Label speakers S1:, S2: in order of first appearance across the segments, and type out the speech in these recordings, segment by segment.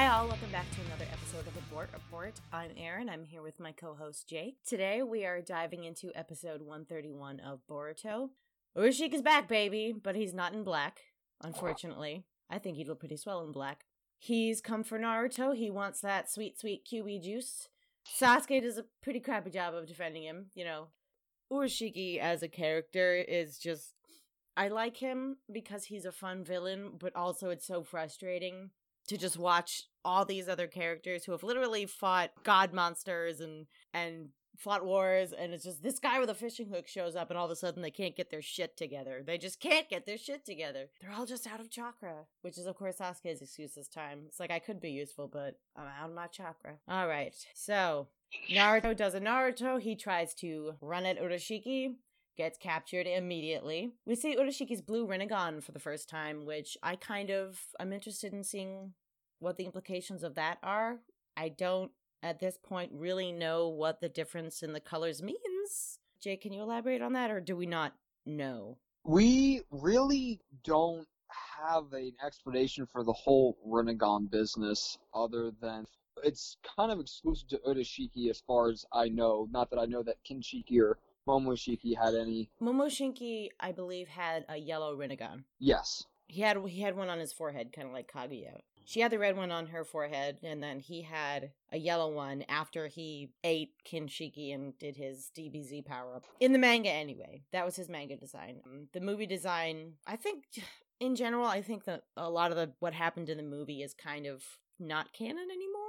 S1: Hi, all. Welcome back to another episode of a Bort Report. I'm Erin. I'm here with my co host Jake. Today, we are diving into episode 131 of Boruto. Urashiki is back, baby, but he's not in black, unfortunately. I think he'd look pretty swell in black. He's come for Naruto. He wants that sweet, sweet Kyuubi juice. Sasuke does a pretty crappy job of defending him. You know, Urashiki as a character is just. I like him because he's a fun villain, but also it's so frustrating to just watch all these other characters who have literally fought god monsters and and fought wars and it's just this guy with a fishing hook shows up and all of a sudden they can't get their shit together. They just can't get their shit together. They're all just out of chakra, which is of course Sasuke's excuse this time. It's like I could be useful, but I'm out of my chakra. All right. So, Naruto does a Naruto. He tries to run at Urashiki gets captured immediately. We see Urashiki's blue Rinnegan for the first time, which I kind of I'm interested in seeing what the implications of that are. I don't at this point really know what the difference in the colors means. Jay, can you elaborate on that or do we not know?
S2: We really don't have an explanation for the whole Rinnegan business other than it's kind of exclusive to Urashiki as far as I know. Not that I know that Kinshiki or Momoshiki had any.
S1: Momoshiki, I believe, had a yellow Rinnegan.
S2: Yes.
S1: He had he had one on his forehead, kind of like Kaguya. She had the red one on her forehead, and then he had a yellow one after he ate Kinshiki and did his DBZ power up. In the manga, anyway. That was his manga design. Um, the movie design, I think, in general, I think that a lot of the what happened in the movie is kind of not canon anymore.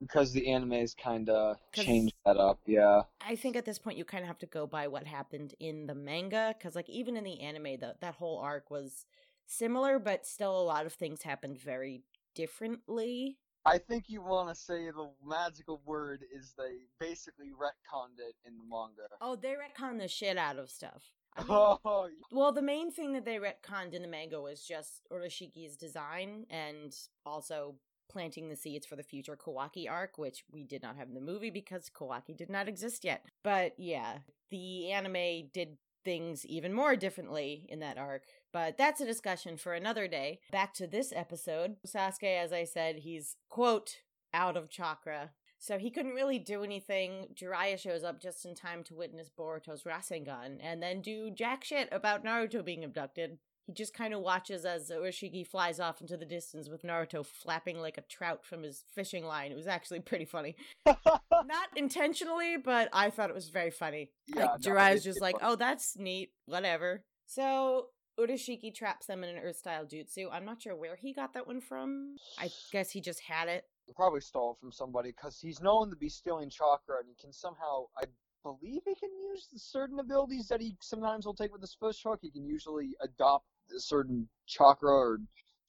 S2: Because the animes kind of changed that up, yeah.
S1: I think at this point you kind of have to go by what happened in the manga, because like even in the anime, the, that whole arc was similar, but still a lot of things happened very differently.
S2: I think you want to say the magical word is they basically retconned it in the manga.
S1: Oh, they retconned the shit out of stuff. I mean,
S2: Oh,
S1: well, the main thing that they retconned in the manga was just Urashiki's design and also planting the seeds for the future Kawaki arc, which we did not have in the movie because Kawaki did not exist yet. But yeah, the anime did things even more differently in that arc. But that's a discussion for another day. Back to this episode. Sasuke, as I said, he's, quote, out of chakra. So he couldn't really do anything. Jiraiya shows up just in time to witness Boruto's Rasengan and then do jack shit about Naruto being abducted. He just kind of watches as Urashiki flies off into the distance with Naruto flapping like a trout from his fishing line. It was actually pretty funny. Not intentionally, but I thought it was very funny.
S2: Yeah,
S1: like,
S2: no,
S1: Jiraiya's just like, oh, that's neat, whatever. So Urashiki traps them in an Earth style jutsu. I'm not sure where he got that one from. I guess he just had it.
S2: probably stole it from somebody because he's known to be stealing chakra and he can somehow I believe he can use certain abilities that he sometimes will take with his fish hook. He can usually adopt a certain chakra or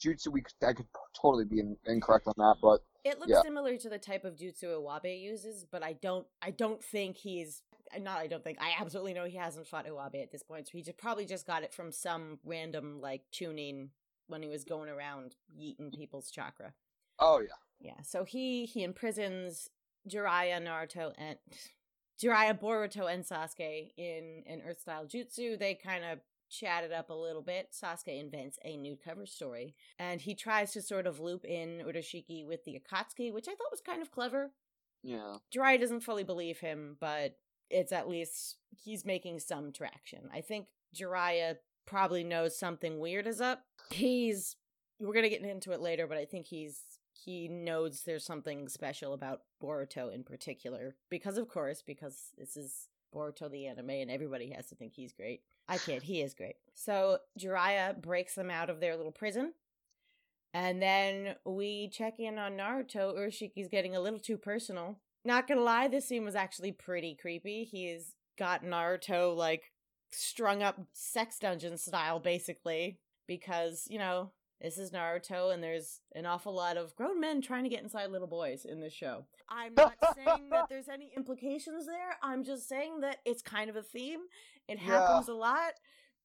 S2: jutsu. We I could totally be in, incorrect on that, but
S1: It looks
S2: Yeah.
S1: similar to the type of jutsu Iwabe uses, but I don't I don't think he's uh, not I don't think I absolutely know he hasn't fought Iwabe at this point. So he just probably just got it from some random like tuning when he was going around yeeting mm. people's chakra.
S2: oh yeah,
S1: Yeah, so he he imprisons Jiraiya, Naruto, and Jiraiya, Boruto, and Sasuke in an Earth style jutsu. They kind of chat it up a little bit. Sasuke invents a new cover story, and he tries to sort of loop in Urashiki with the Akatsuki, which I thought was kind of clever.
S2: yeah.
S1: Jiraiya doesn't fully believe him, but it's at least he's making some traction. I think Jiraiya probably knows something weird is up. He's we're gonna get into it later, but I think he's he knows there's something special about Boruto in particular. Because of course, because this is Boruto the anime and everybody has to think he's great. I kid, he is great. So Jiraiya breaks them out of their little prison. And then we check in on Naruto. Urashiki's getting a little too personal. Not gonna lie, this scene was actually pretty creepy. He's got Naruto like strung up sex dungeon style, basically, because, you know, this is Naruto and there's an awful lot of grown men trying to get inside little boys in this show. I'm not saying that there's any implications there. I'm just saying that it's kind of a theme. It
S2: Yeah.
S1: happens a lot.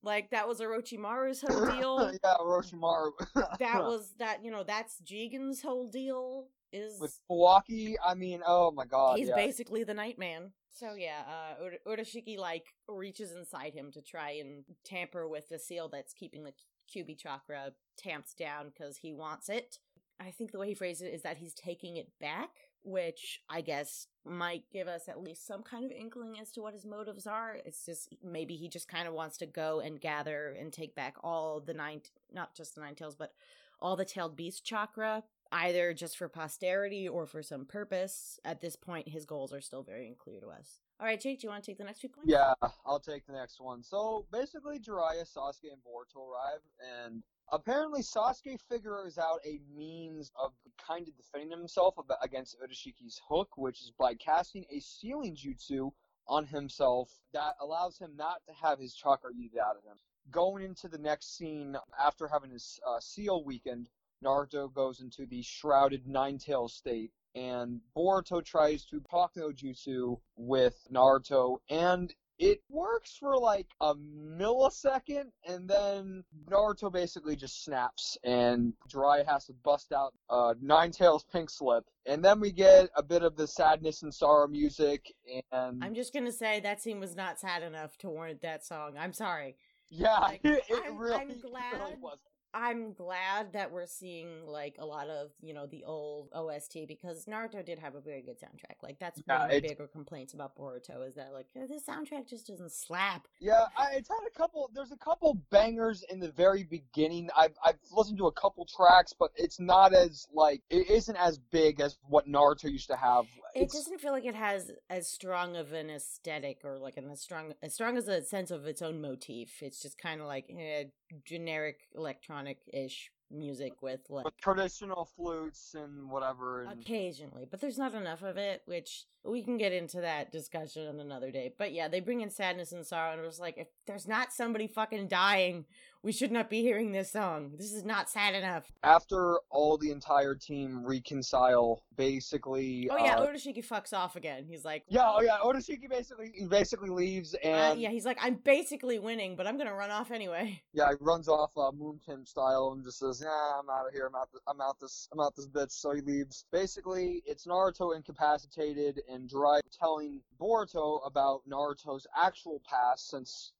S1: Like that was Orochimaru's whole deal
S2: yeah, Orochimaru.
S1: that was that you know that's Jigen's whole deal is
S2: with Kawaki. I mean, oh my god,
S1: he's
S2: yeah.
S1: basically the Nightman. So yeah, uh, Ur- Urashiki like reaches inside him to try and tamper with the seal that's keeping the Kyuubi chakra tamped down because he wants it. I think the way he phrased it is that he's taking it back, which I guess might give us at least some kind of inkling as to what his motives are. It's just maybe he just kind of wants to go and gather and take back all the nine, not just the nine tails, but all the tailed beast chakra, either just for posterity or for some purpose. At this point, his goals are still very unclear to us. All right, Jake, do you want to take the next few points?
S2: Yeah, I'll take the next one. So basically, Jiraiya, Sasuke, and Boruto arrive, and apparently Sasuke figures out a means of kind of defending himself against Urashiki's hook, which is by casting a sealing jutsu on himself that allows him not to have his chakra eaten out of him. Going into the next scene, after having his uh, seal weakened, Naruto goes into the shrouded nine tail state and Boruto tries to talk no jutsu with Naruto, and it works for like a millisecond, and then Naruto basically just snaps, and Jiraiya has to bust out uh, Nine Tails Pink Slip, and then we get a bit of the sadness and sorrow music. And
S1: I'm just gonna say that scene was not sad enough to warrant that song. I'm sorry.
S2: Yeah,
S1: Like,
S2: it,
S1: I'm-
S2: really,
S1: I'm glad
S2: really was.
S1: I'm glad that we're seeing like a lot of you know the old OST because Naruto did have a very good soundtrack. Like that's one of my bigger complaints about Boruto is that like the soundtrack just doesn't slap.
S2: Yeah, I, it's had a couple. There's a couple bangers in the very beginning. I've I've listened to a couple tracks, but it's not as like it isn't as big as what Naruto used to have.
S1: It
S2: It's,
S1: doesn't feel like it has as strong of an aesthetic or like an as strong as strong as a sense of its own motif. It's just kind of like eh, generic electronic ish music with like
S2: with traditional flutes and whatever. And
S1: occasionally, but there's not enough of it, which we can get into that discussion on another day. But yeah, they bring in sadness and sorrow, and it was like, if there's not somebody fucking dying, we should not be hearing this song. This is not sad enough.
S2: after all the entire team reconcile, basically.
S1: Oh yeah,
S2: uh,
S1: Otoshiki fucks off again. He's like,
S2: yeah, oh yeah. Otoshiki basically he basically leaves
S1: uh,
S2: and
S1: yeah, he's like, I'm basically winning, but I'm gonna run off anyway.
S2: yeah, he runs off uh, Moon Kim style and just says, "Nah, I'm out of here. I'm out. This, I'm out this. I'm out this bitch." So he leaves. Basically, it's Naruto incapacitated and Jiraiya telling Boruto about Naruto's actual past, since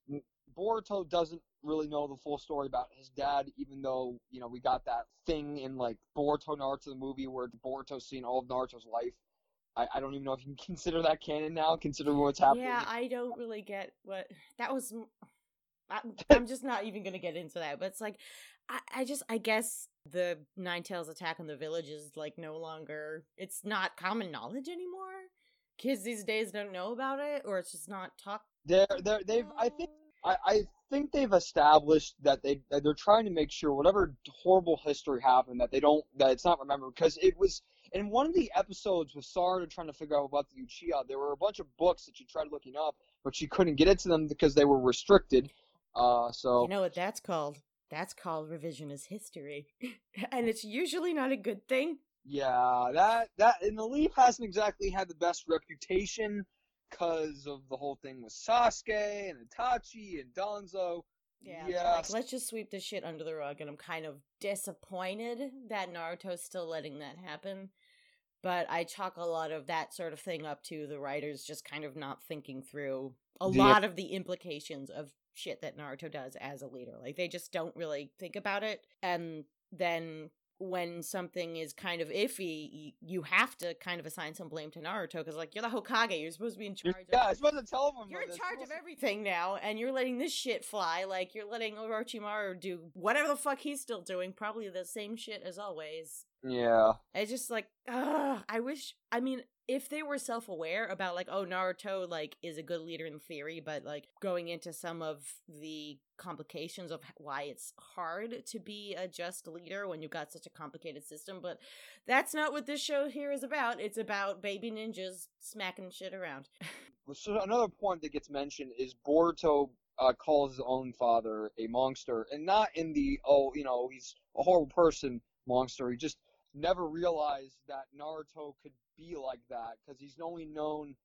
S2: Boruto doesn't really know the full story about his dad, even though you know we got that thing in like Boruto Naruto the movie where Boruto's seen all of Naruto's life. I, I don't even know if you can consider that canon now, considering what's happening.
S1: Yeah, I don't really get what that was. I, I'm just not even gonna get into that. But it's like, I, I just, I guess the Nine Tails attack on the village is like no longer. It's not common knowledge anymore. Kids these days don't know about it, or it's just not talked.
S2: They're, they're, they've, I think, I, I think they've established that they, that they're trying to make sure whatever horrible history happened, that they don't, that it's not remembered, because it was in one of the episodes with Sarada trying to figure out about the Uchiha. There were a bunch of books that she tried looking up, but she couldn't get into them because they were restricted. Uh, so
S1: You know what that's called? That's called revisionist history, and it's usually not a good thing.
S2: yeah, that that and the Leaf hasn't exactly had the best reputation because of the whole thing with Sasuke and Itachi and Danzo.
S1: Yeah, like let's just sweep this shit under the rug, and I'm kind of disappointed that Naruto's still letting that happen. But I chalk a lot of that sort of thing up to the writers just kind of not thinking through a lot of the implications of shit that Naruto does as a leader. Like they just don't really think about it, and then when something is kind of iffy, you have to kind of assign some blame to Naruto because, like, you're the Hokage, you're supposed to be in charge. of
S2: yeah, I was supposed to tell everyone.
S1: you're in charge of
S2: to-
S1: everything now, and you're letting this shit fly. Like you're letting Orochimaru do whatever the fuck he's still doing, probably the same shit as always.
S2: Yeah.
S1: It's just like, ugh. I wish. I mean, if they were self-aware about like, oh, Naruto like is a good leader in theory, but like going into some of the complications of why it's hard to be a just leader when you've got such a complicated system. But that's not what this show here is about. It's about baby ninjas smacking shit around.
S2: So another point that gets mentioned is Boruto uh, calls his own father a monster, and not in the oh, you know, he's a horrible person monster. He just never realized that Naruto could be like that because he's only known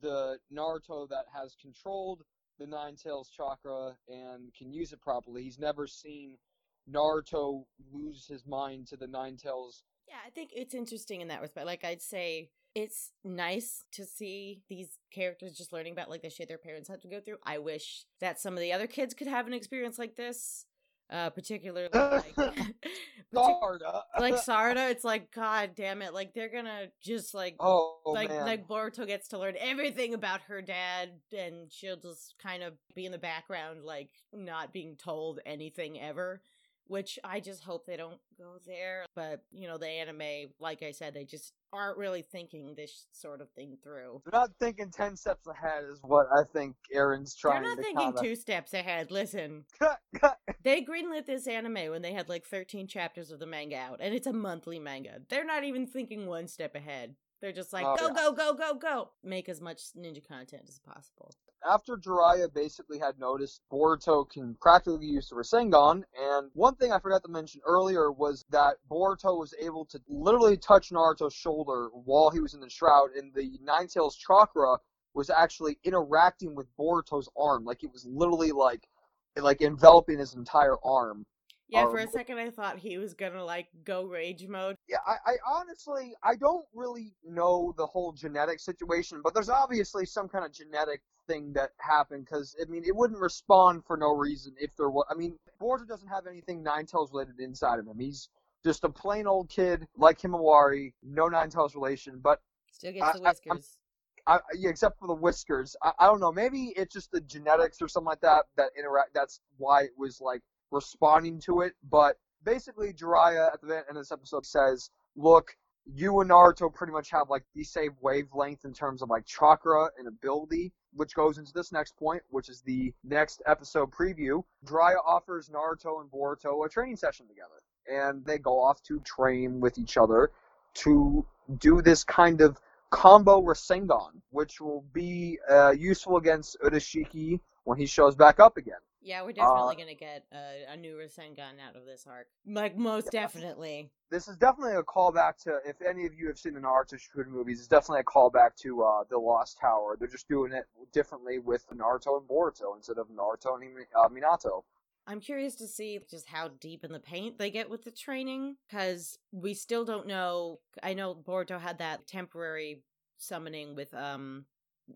S2: the Naruto that has controlled the Nine Tails chakra and can use it properly. He's never seen Naruto lose his mind to the Nine Tails.
S1: Yeah, I think it's interesting in that respect. Like I'd say it's nice to see these characters just learning about like the shit their parents had to go through. I wish that some of the other kids could have an experience like this. Uh, particularly like,
S2: Sarada.
S1: like Sarada, it's like God damn it! Like they're gonna just like
S2: oh
S1: like
S2: man.
S1: like Boruto gets to learn everything about her dad, and she'll just kind of be in the background, like not being told anything ever. Which I just hope they don't go there. But you know, the anime, like I said, they just aren't really thinking this sort of thing through.
S2: They're not thinking ten steps ahead, is what I think
S1: Erin's
S2: trying to do.
S1: They're not thinking
S2: kinda...
S1: two steps ahead. Listen, they greenlit this anime when they had like 13 chapters of the manga out, and it's a monthly manga. They're not even thinking one step ahead. They're just like,
S2: Oh,
S1: go,
S2: yeah.
S1: go, go, go, go. Make as much ninja content as possible.
S2: After Jiraiya basically had noticed Boruto can practically use the Rasengan, and one thing I forgot to mention earlier was that Boruto was able to literally touch Naruto's shoulder while he was in the shroud, and the Nine Tails chakra was actually interacting with Boruto's arm, like it was literally like like enveloping his entire arm.
S1: Yeah, for a
S2: Um,
S1: second I thought he was gonna like go rage mode.
S2: Yeah, I, I honestly I don't really know the whole genetic situation, but there's obviously some kind of genetic thing that happened because I mean it wouldn't respond for no reason if there was. I mean Boruto doesn't have anything Nine Tails related inside of him. He's just a plain old kid like Himawari, no Nine Tails relation. But
S1: Still gets
S2: I-
S1: the
S2: I- I'm-
S1: whiskers.
S2: I, yeah, except for the whiskers, I, I don't know. Maybe it's just the genetics or something like that that interact. That's why it was like responding to it. But basically, Jiraiya at the end of this episode says, "Look, you and Naruto pretty much have like the same wavelength in terms of like chakra and ability." Which goes into this next point, which is the next episode preview. Jiraiya offers Naruto and Boruto a training session together, and they go off to train with each other to do this kind of combo Rasengan, which will be uh, useful against Urashiki when he shows back up again.
S1: Yeah, we're definitely
S2: uh,
S1: gonna get a, a new Rasengan out of this arc. Like most definitely.
S2: This is definitely a callback to, if any of you have seen the Naruto Shippuden movies, it's definitely a callback to uh, the Lost Tower. They're just doing it differently with Naruto and Boruto instead of Naruto and uh, Minato.
S1: I'm curious to see just how deep in the paint they get with the training because we still don't know. I know Boruto had that temporary summoning with um,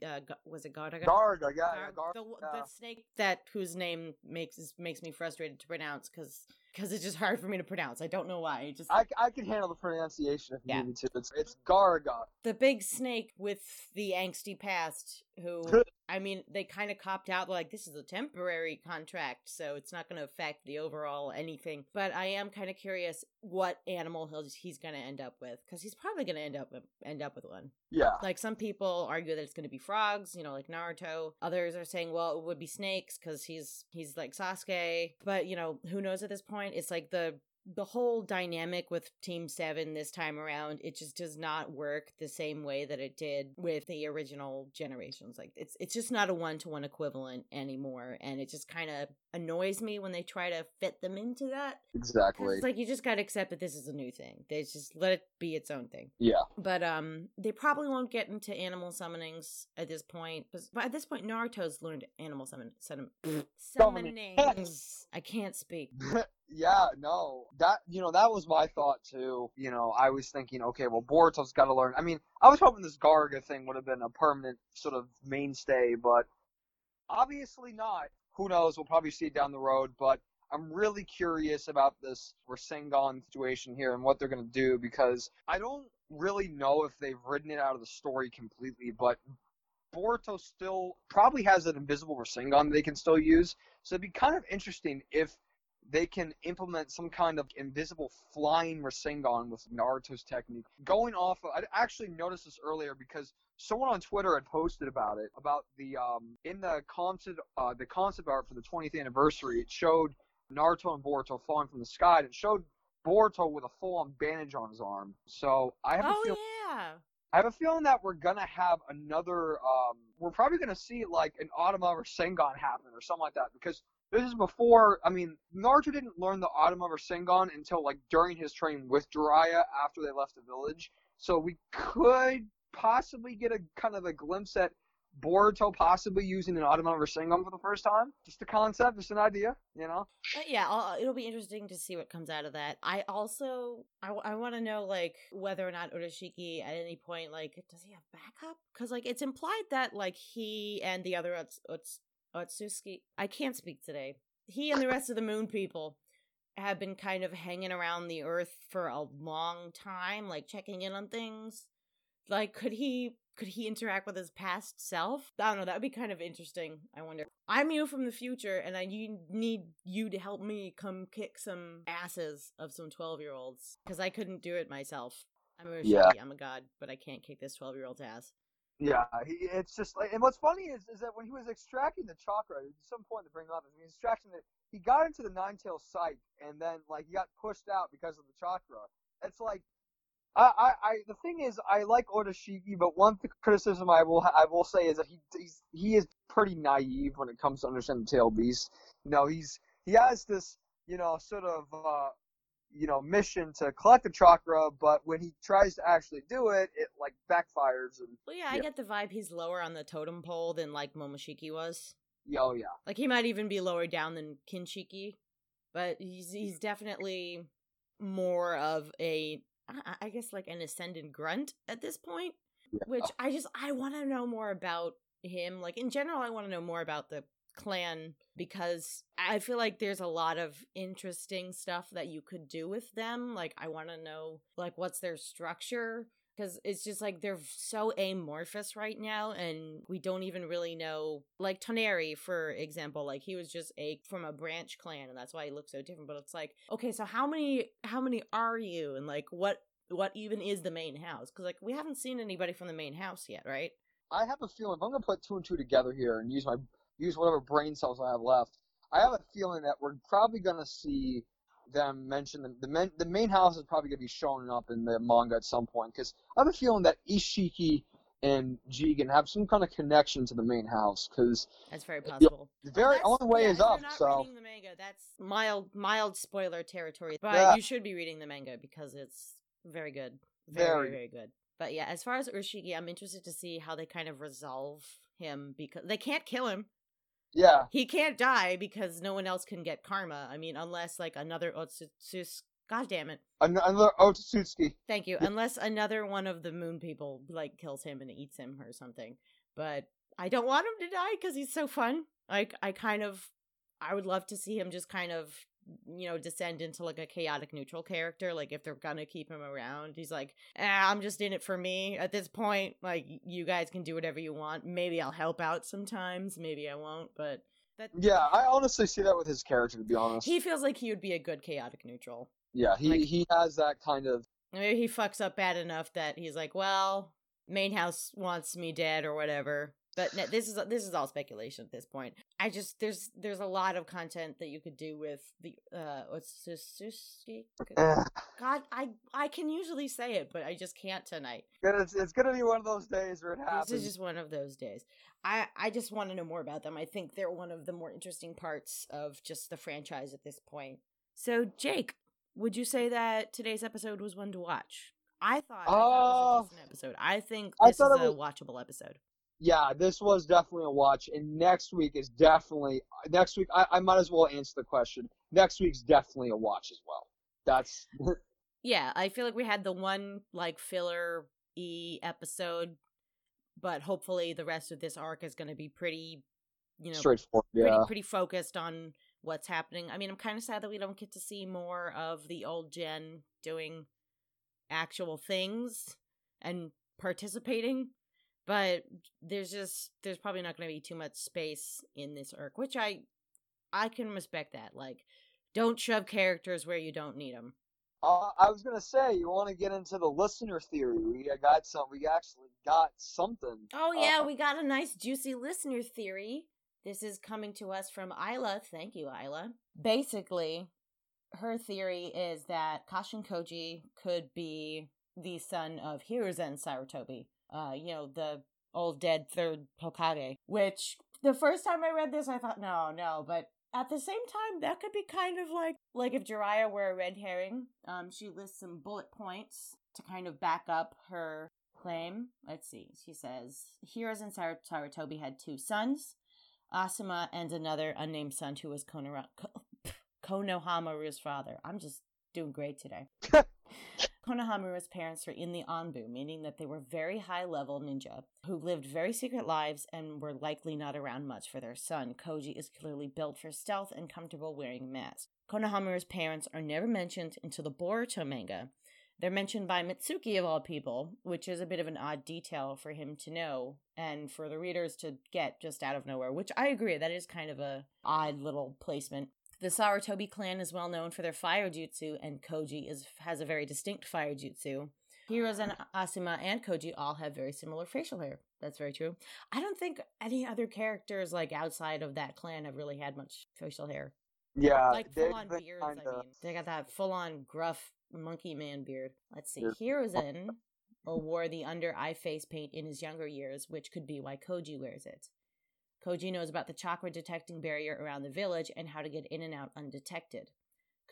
S1: uh, was it Garda?
S2: Garga, yeah, yeah,
S1: Gar-
S2: Gar-
S1: the, the snake that whose name makes is- makes me frustrated to pronounce because because it's just hard for me to pronounce. I don't know why. It just
S2: I, I can handle the pronunciation if you
S1: Yeah.
S2: need to. It's, it's Garga.
S1: the big snake with the angsty past who I mean they kind of copped out like this is a temporary contract so it's not going to affect the overall anything but I am kind of curious what animal he'll, he's going to end up with cuz he's probably going to end up with, end up with one
S2: Yeah.
S1: like some people argue that it's going to be frogs you know like Naruto others are saying well it would be snakes cuz he's he's like Sasuke but you know who knows at this point it's like the the whole dynamic with Team 7 this time around, it just does not work the same way that it did with the original generations. Like it's it's just not a one-to-one equivalent anymore and it just kind of annoys me when they try to fit them into that.
S2: Exactly.
S1: It's like you just got to accept that this is a new thing. They just let it be its own thing.
S2: Yeah.
S1: But um, they probably won't get into animal summonings at this point. But at this point, Naruto's learned animal summon, summon
S2: Summoning.
S1: summonings. I can't speak.
S2: yeah, no. That you know, that was my thought too. You know, I was thinking, okay, well Boruto's gotta learn I mean, I was hoping this Garga thing would have been a permanent sort of mainstay, but obviously not. Who knows, we'll probably see it down the road, but I'm really curious about this Rasengan situation here and what they're gonna do because I don't really know if they've written it out of the story completely, but Boruto still probably has an invisible Rasengan they can still use. So it'd be kind of interesting if they can implement some kind of invisible flying Rasengan with Naruto's technique. Going off, of, I actually noticed this earlier because someone on Twitter had posted about it. About the um in the concept uh, the concept art for the 20th anniversary, it showed Naruto and Boruto falling from the sky. And it showed Boruto with a full-on bandage on his arm. So I have a
S1: Oh
S2: feeling.
S1: yeah.
S2: I have a feeling that we're gonna have another. Um, we're probably gonna see like an Odama Rasengan happen or something like that because this is before. I mean, Naruto didn't learn the Odama Rasengan until like during his training with Jiraiya after they left the village. So we could possibly get a kind of a glimpse at Boruto possibly using an Odama Rasengan for the first time. Just a concept, just an idea, you know.
S1: Uh, yeah, I'll, it'll be interesting to see what comes out of that. I also I, I want to know like whether or not Urashiki at any point like does he have backup? Because like it's implied that like he and the other Ots, Ots, Otsuki I can't speak today. he and the rest of the moon people have been kind of hanging around the earth for a long time, like checking in on things. Like, could he could he interact with his past self? I don't know. That would be kind of interesting. I wonder. I'm you from the future, and I need you to help me come kick some asses of some 12 year olds because I couldn't do it myself. I'm a yeah. I'm a god, but I can't kick this 12 year old's ass.
S2: Yeah, he, it's just like, and what's funny is, is that when he was extracting the chakra, at some point to bring up is he was extracting it. He got into the nine tail sight, and then like he got pushed out because of the chakra. It's like I, I, I, the thing is, I like Otoshiki, but one criticism I will, I will say is that he, he's, he is pretty naive when it comes to understanding the tail beast. You know, he's, he has this, you know, sort of, uh, you know, mission to collect the chakra, but when he tries to actually do it, it like backfires. And
S1: well, yeah, I get the vibe he's lower on the totem pole than like Momoshiki was.
S2: Oh yeah,
S1: like he might even be lower down than Kinshiki, but he's he's definitely more of a I guess like an ascended grunt at this point. Yeah. Which I just I want to know more about him. Like in general, I want to know more about the clan because I feel like there's a lot of interesting stuff that you could do with them. Like I want to know like what's their structure? Because it's just like they're so amorphous right now and we don't even really know like toneri for example like he was just a from a branch clan and that's why he looks so different but it's like okay so how many how many are you? And like what what even is the main house? Because like we haven't seen anybody from the main house yet right?
S2: I have a feeling if i'm gonna put two and two together here and use my use whatever brain cells i have left i have a feeling that we're probably gonna see them mention the the, main, the main house is probably going to be showing up in the manga at some point because I have a feeling that Ishiki and Jigen have some kind of connection to the main house because
S1: that's very possible.
S2: The very
S1: well,
S2: only way
S1: yeah,
S2: is up.
S1: not
S2: so
S1: reading the manga, that's mild mild spoiler territory. But yeah. you should be reading the manga because it's very good, very very, very good. But yeah, as far as Urashiki, I'm interested to see how they kind of resolve him because they can't kill him.
S2: Yeah.
S1: He can't die because no one else can get karma. I mean, unless like another Otsutsuki. God damn it.
S2: Another Otsutsuki.
S1: Thank you. Unless another one of the moon people like kills him and eats him or something. But I don't want him to die because he's so fun. Like I kind of I would love to see him just kind of you know, descend into like a chaotic neutral character. Like if they're gonna keep him around, he's like, eh, I'm just in it for me at this point. Like you guys can do whatever you want. Maybe I'll help out sometimes. Maybe I won't. But
S2: that yeah, I honestly see that with his character. To be honest,
S1: he feels like he would be a good chaotic neutral.
S2: Yeah, he like, he has that kind of.
S1: Maybe he fucks up bad enough that he's like, well, main house wants me dead or whatever. But no, this is this is all speculation at this point. I just there's there's a lot of content that you could do with the uh what's this God, I I can usually say it, but I just can't tonight.
S2: It's, it's gonna be one of those days where it happens.
S1: This is just one of those days. I I just want to know more about them. I think they're one of the more interesting parts of just the franchise at this point. So Jake, would you say that today's episode was one to watch? I thought, it was episode. I think this I is a was... watchable episode
S2: yeah, this was definitely a watch, and next week is definitely next week. I, I might as well answer the question. Next week's definitely a watch as well. That's
S1: yeah. I feel like we had the one like filler e episode, but hopefully the rest of this arc is going to be pretty, you know,
S2: straightforward.
S1: Pretty,
S2: yeah,
S1: pretty focused on what's happening. I mean, I'm kind of sad that we don't get to see more of the old gen doing actual things and participating but there's just there's probably not going to be too much space in this arc which i i can respect that like don't shove characters where you don't need them
S2: uh, i was going to say you want to get into the listener theory. We got some we actually got something.
S1: Oh yeah uh, we got a nice juicy listener theory. This is coming to us from Isla. Thank you, Isla. Basically, her theory is that Kashin Koji could be the son of Hiruzen Sarutobi, uh, you know, the old dead third Hokage. Which the first time I read this, I thought, no, no, but at the same time, that could be kind of like like if Jiraiya were a red herring. Um, she lists some bullet points to kind of back up her claim. Let's see. She says Hiruzen Sar- Sarutobi had two sons, Asuma and another unnamed son who was Konohamaru's father. I'm just doing great today. Konohamaru's parents were in the Anbu, meaning that they were very high level ninja who lived very secret lives and were likely not around much for their son. Koji is clearly built for stealth and comfortable wearing a mask. Konohamaru's parents are never mentioned until the Boruto manga. They're mentioned by Mitsuki of all people, which is a bit of an odd detail for him to know and for the readers to get just out of nowhere, which I agree, that is kind of a odd little placement. The Sarutobi clan is well known for their fire jutsu, and Koji is has a very distinct fire jutsu. Heroes Hiruzen Asuma and Koji all have very similar facial hair. That's very true. I don't think any other characters like outside of that clan have really had much facial hair.
S2: Yeah,
S1: like full on beards. I
S2: kinda-
S1: mean, they got that full on gruff monkey man beard. Let's see. Hiruzen or wore the under eye face paint in his younger years, which could be why Koji wears it. Koji knows about the chakra detecting barrier around the village and how to get in and out undetected.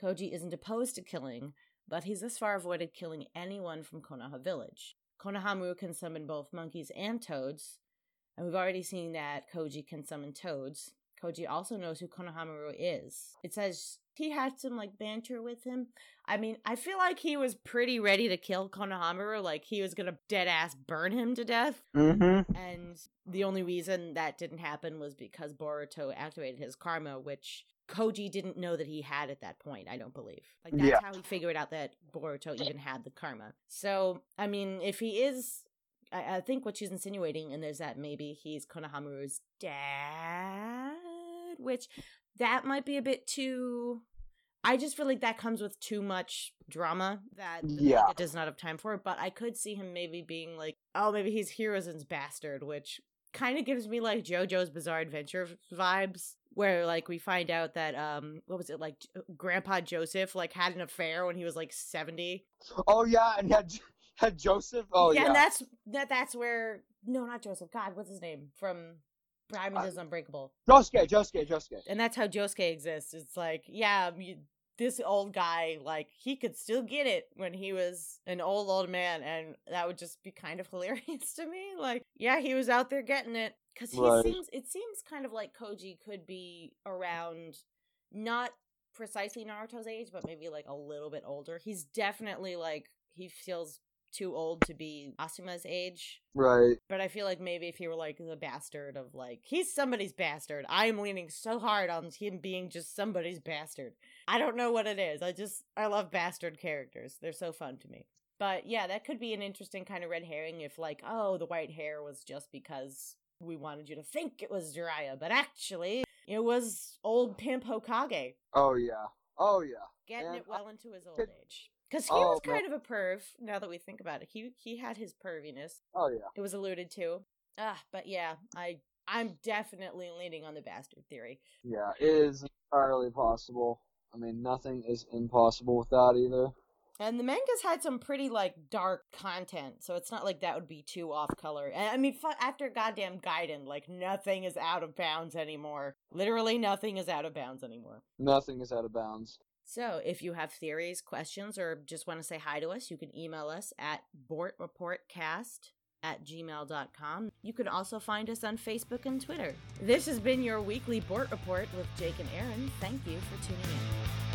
S1: Koji isn't opposed to killing, but he's thus far avoided killing anyone from Konoha village. Konohamaru can summon both monkeys and toads, and we've already seen that Koji can summon toads. Koji also knows who Konohamaru is. It says he had some like banter with him. I mean, I feel like he was pretty ready to kill Konohamaru, like he was gonna dead ass burn him to death.
S2: Mhm.
S1: And the only reason that didn't happen was because Boruto activated his karma, which Koji didn't know that he had at that point, I don't believe. Like that's
S2: Yeah.
S1: how he figured out that Boruto even had the karma. So, I mean, if he is I, I think what she's insinuating and is that maybe he's Konohamaru's dad, which that might be a bit too I just feel like that comes with too much drama that
S2: Yeah.
S1: manga does not have time for. But I could see him maybe being like, oh, maybe he's Hiruzen's bastard, which kind of gives me like JoJo's Bizarre Adventure vibes, where like we find out that um, what was it like? Grandpa Joseph like had an affair when he was like seventy.
S2: Oh yeah, and had had Joseph. Oh yeah.
S1: and that's that. That's where no, not Joseph. God, what's his name from? Diamond is Unbreakable.
S2: Josuke, Josuke, Josuke.
S1: and that's how Josuke exists. It's like, yeah, um, you, this old guy, like he could still get it when he was an old old man, and that would just be kind of hilarious to me. Like, yeah, he was out there getting it because he
S2: Right.
S1: seems. It seems kind of like Koji could be around, not precisely Naruto's age, but maybe like a little bit older. He's definitely like he feels too old to be Asuma's age.
S2: Right.
S1: But I feel like maybe if he were like the bastard of like he's somebody's bastard. I am leaning so hard on him being just somebody's bastard. I don't know what it is. I just I love bastard characters. They're so fun to me. But yeah, that could be an interesting kind of red herring if like, oh, the white hair was just because we wanted you to think it was Jiraiya, but actually it was old pimp Hokage
S2: Oh yeah. Oh yeah.
S1: getting
S2: And
S1: it well into his old age. Because he
S2: Oh,
S1: was
S2: man.
S1: kind of a perv. Now that we think about it, he he had his perviness
S2: Oh yeah.
S1: it was alluded to. Ah, but yeah, I I'm definitely leaning on the bastard theory.
S2: Yeah. It is entirely possible. I mean, nothing is impossible with that either.
S1: And the manga's had some pretty like dark content, so it's not like that would be too off color. And I mean, fu- after goddamn Gaiden, like nothing is out of bounds anymore. Literally nothing is out of bounds anymore.
S2: Nothing is out of bounds.
S1: So, if you have theories, questions, or just want to say hi to us, you can email us at bortreportcast at gmail.com. You can also find us on Facebook and Twitter. This has been your weekly Bort Report with Jake and Erin. Thank you for tuning in.